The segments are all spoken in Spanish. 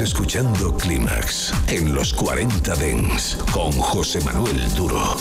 Escuchando Clímax en los 40 Dens con José Manuel Duro.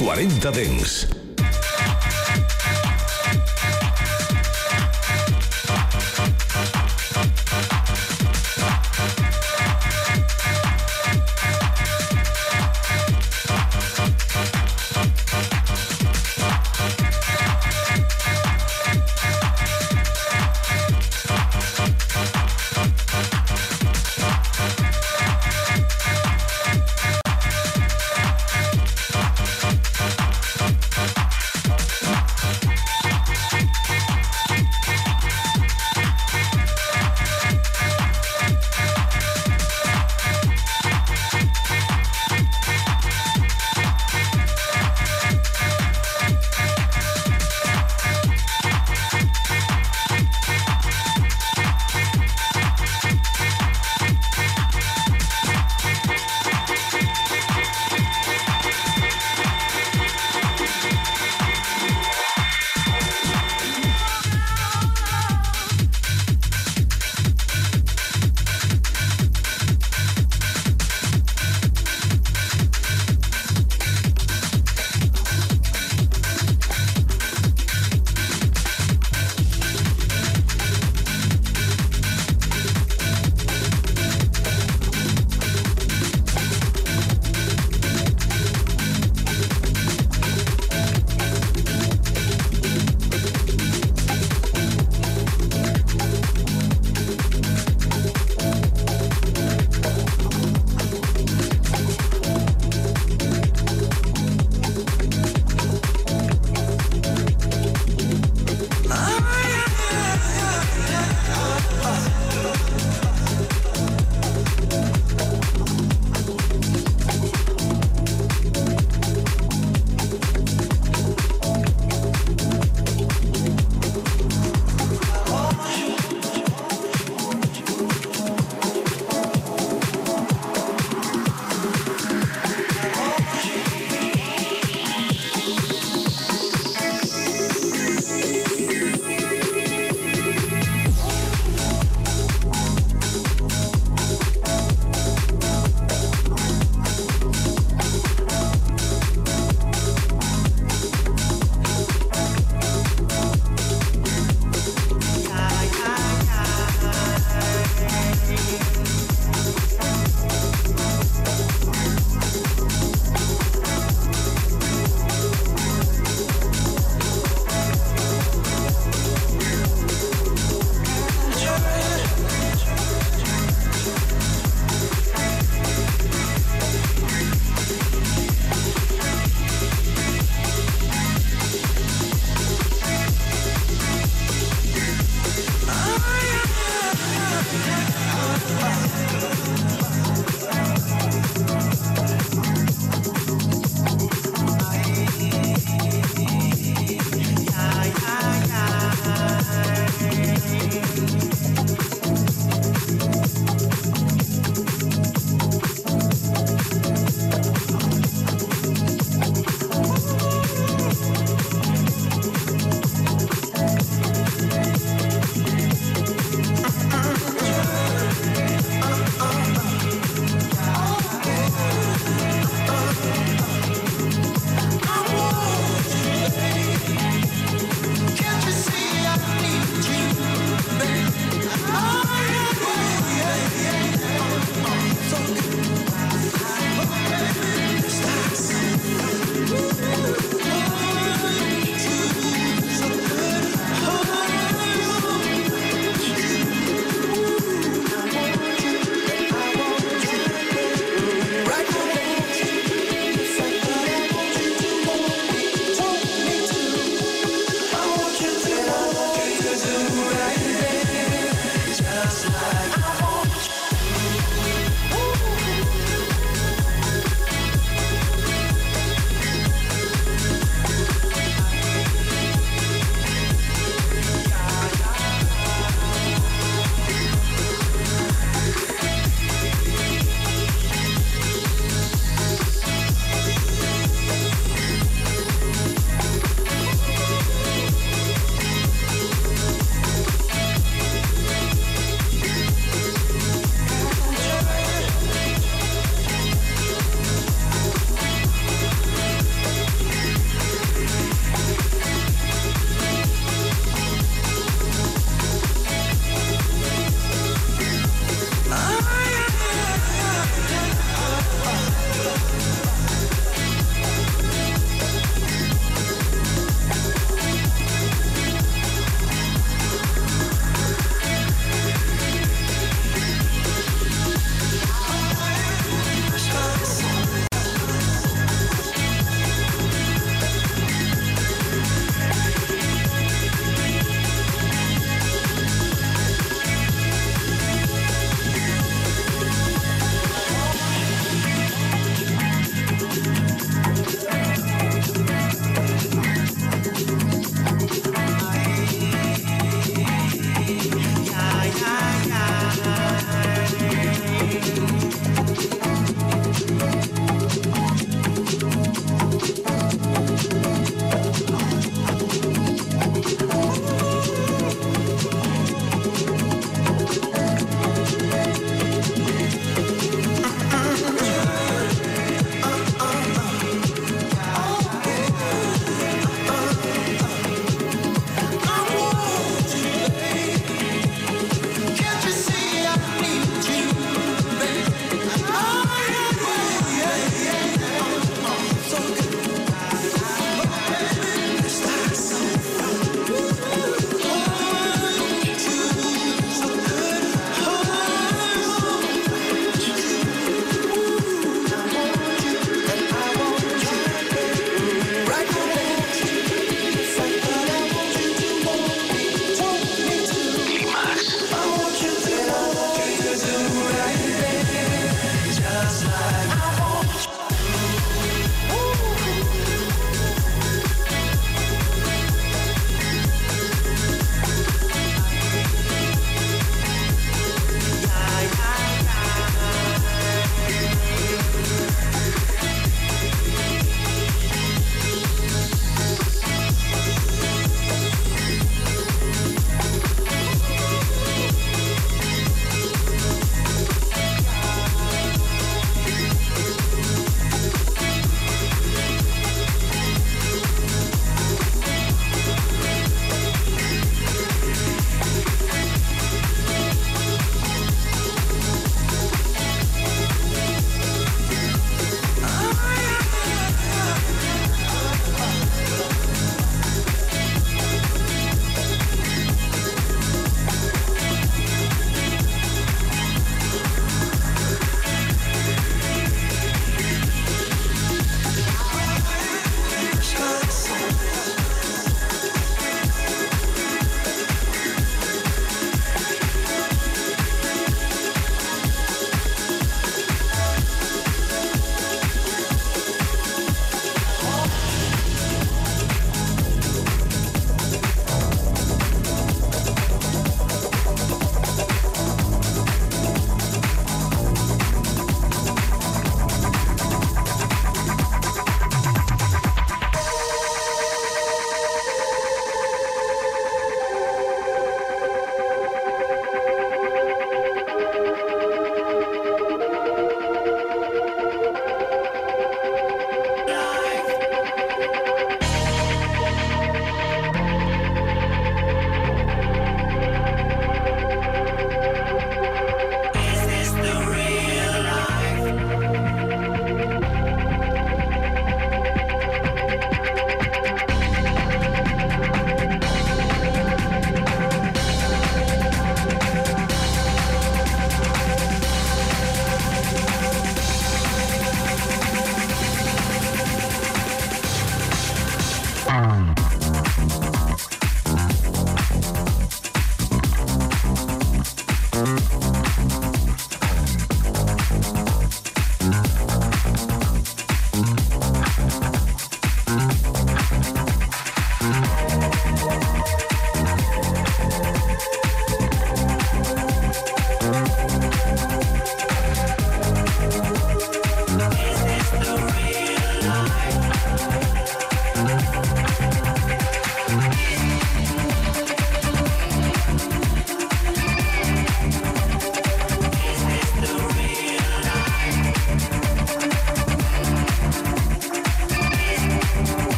40 Dens.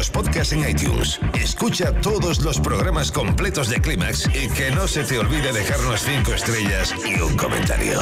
Nuestros podcasts en iTunes. Escucha todos los programas completos de Clímax y que no se te olvide dejarnos 5 estrellas y un comentario.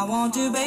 I want to be.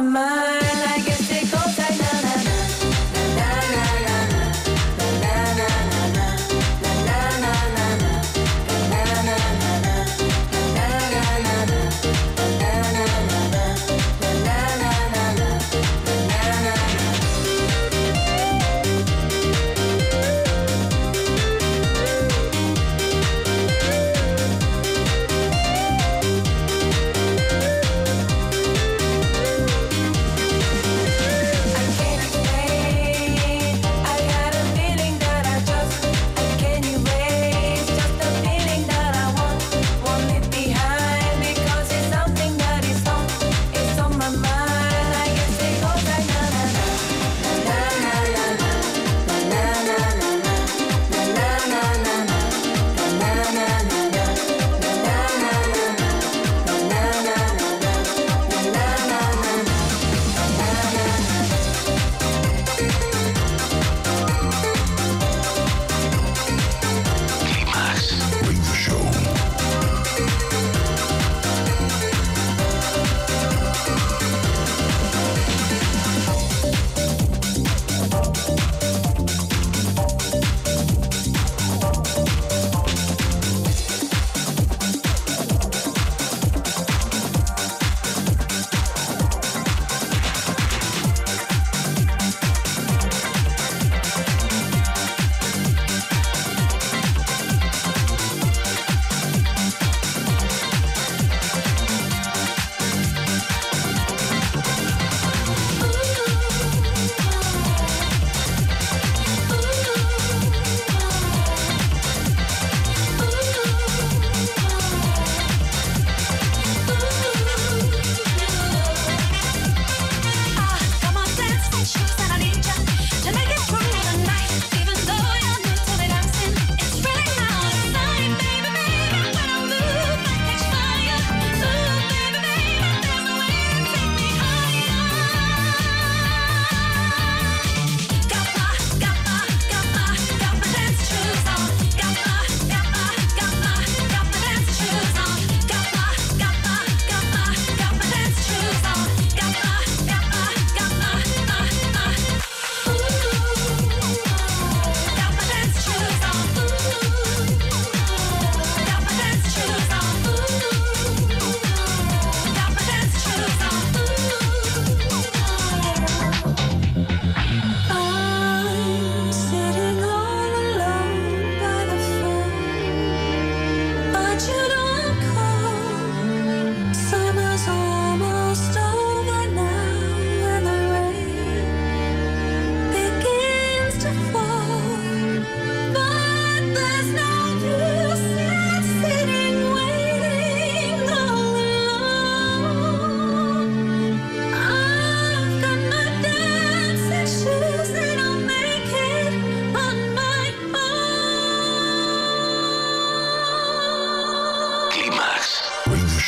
my mind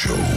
Show.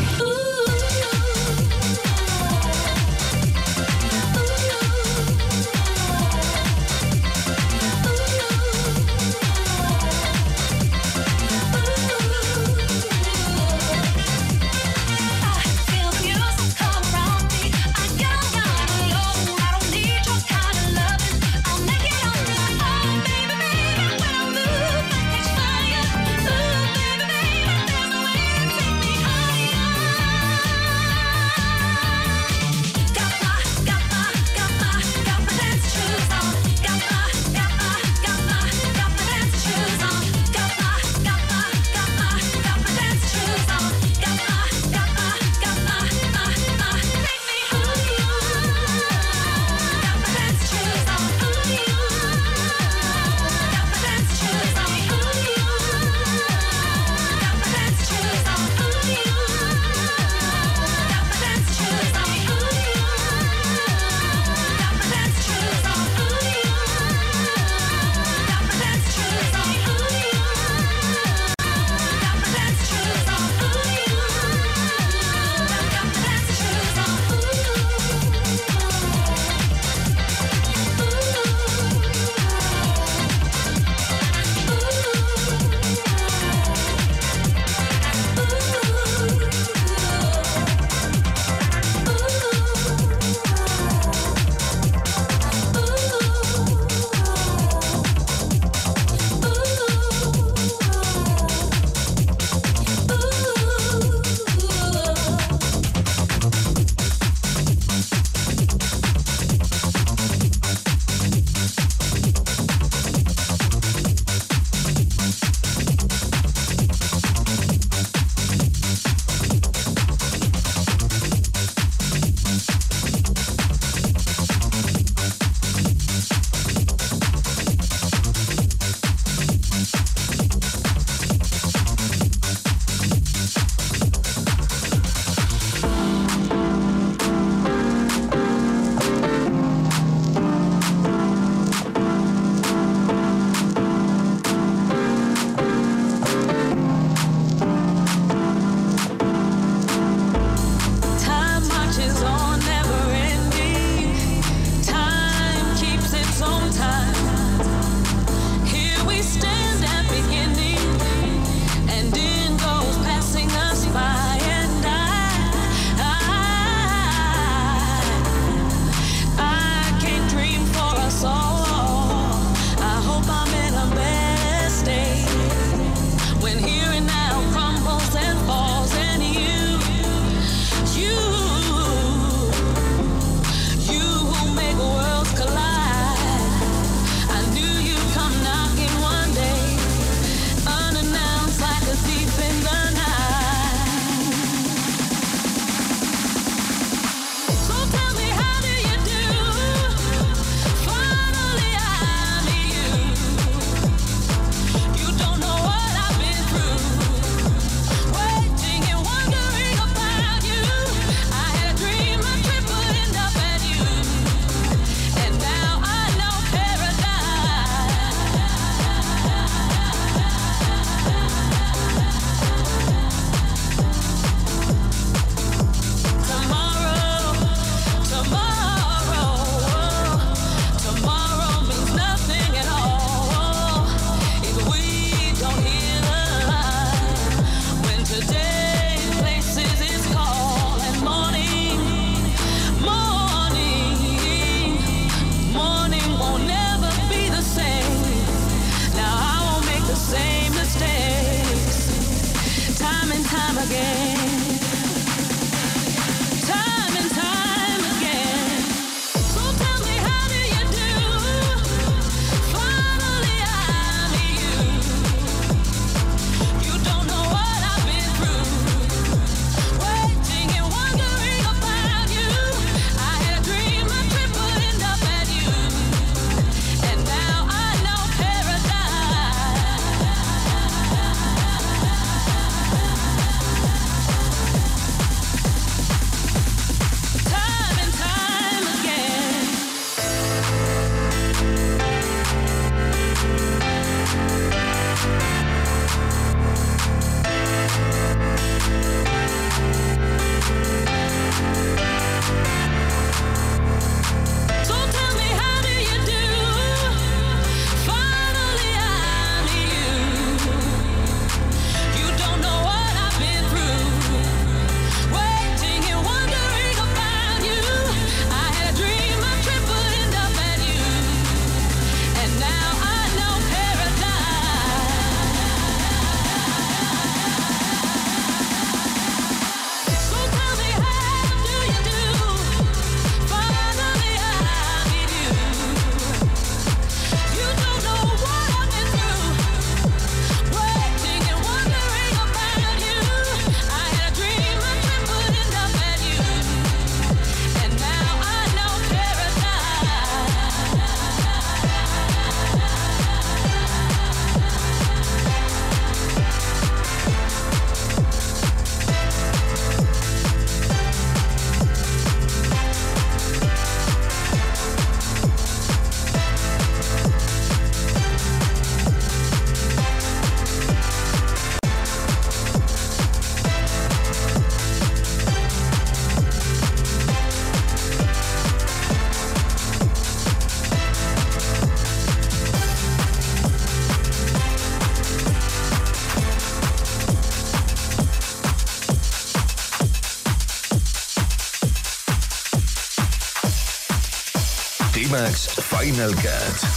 Channel Cat.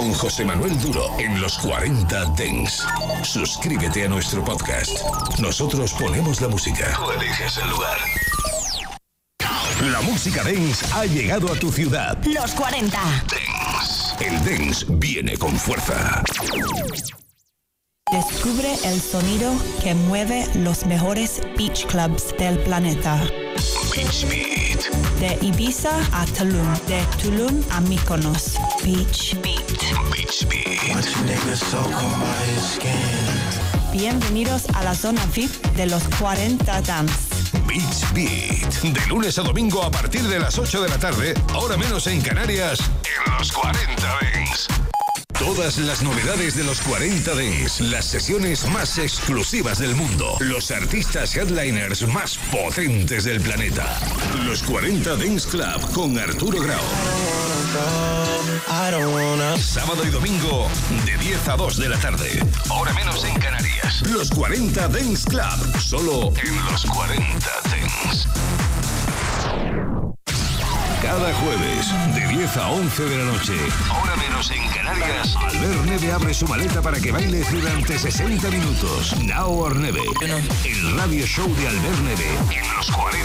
Con José Manuel Duro en los 40 Dens. Suscríbete a nuestro podcast. Nosotros ponemos la música. Tú eliges el lugar. La música Dance ha llegado a tu ciudad. Los 40. Dance. El Dance viene con fuerza. Descubre el sonido que mueve los mejores beach clubs del planeta. Beach Beat. De Ibiza a Tulum, de Tulum a Mykonos. Beach Beat. Bienvenidos a la zona VIP de los 40 Dance. Beach Beat. De lunes a domingo a partir de las 8 de la tarde, ahora menos en Canarias, en los 40 Dance. Todas las novedades de los 40 Dance, las sesiones más exclusivas del mundo, los artistas headliners más potentes del planeta. Los 40 Dance Club con Arturo Grau. Sábado y domingo de 10 a 2 de la tarde. Ahora menos en Canarias. Los 40 Dance Club. Solo en los 40 Dance. Cada jueves, de 10 a 11 de la noche, ahora menos en Canarias, Albert Neve abre su maleta para que bailes durante 60 minutos. Now or Neve, el radio show de Albert Neve en los 40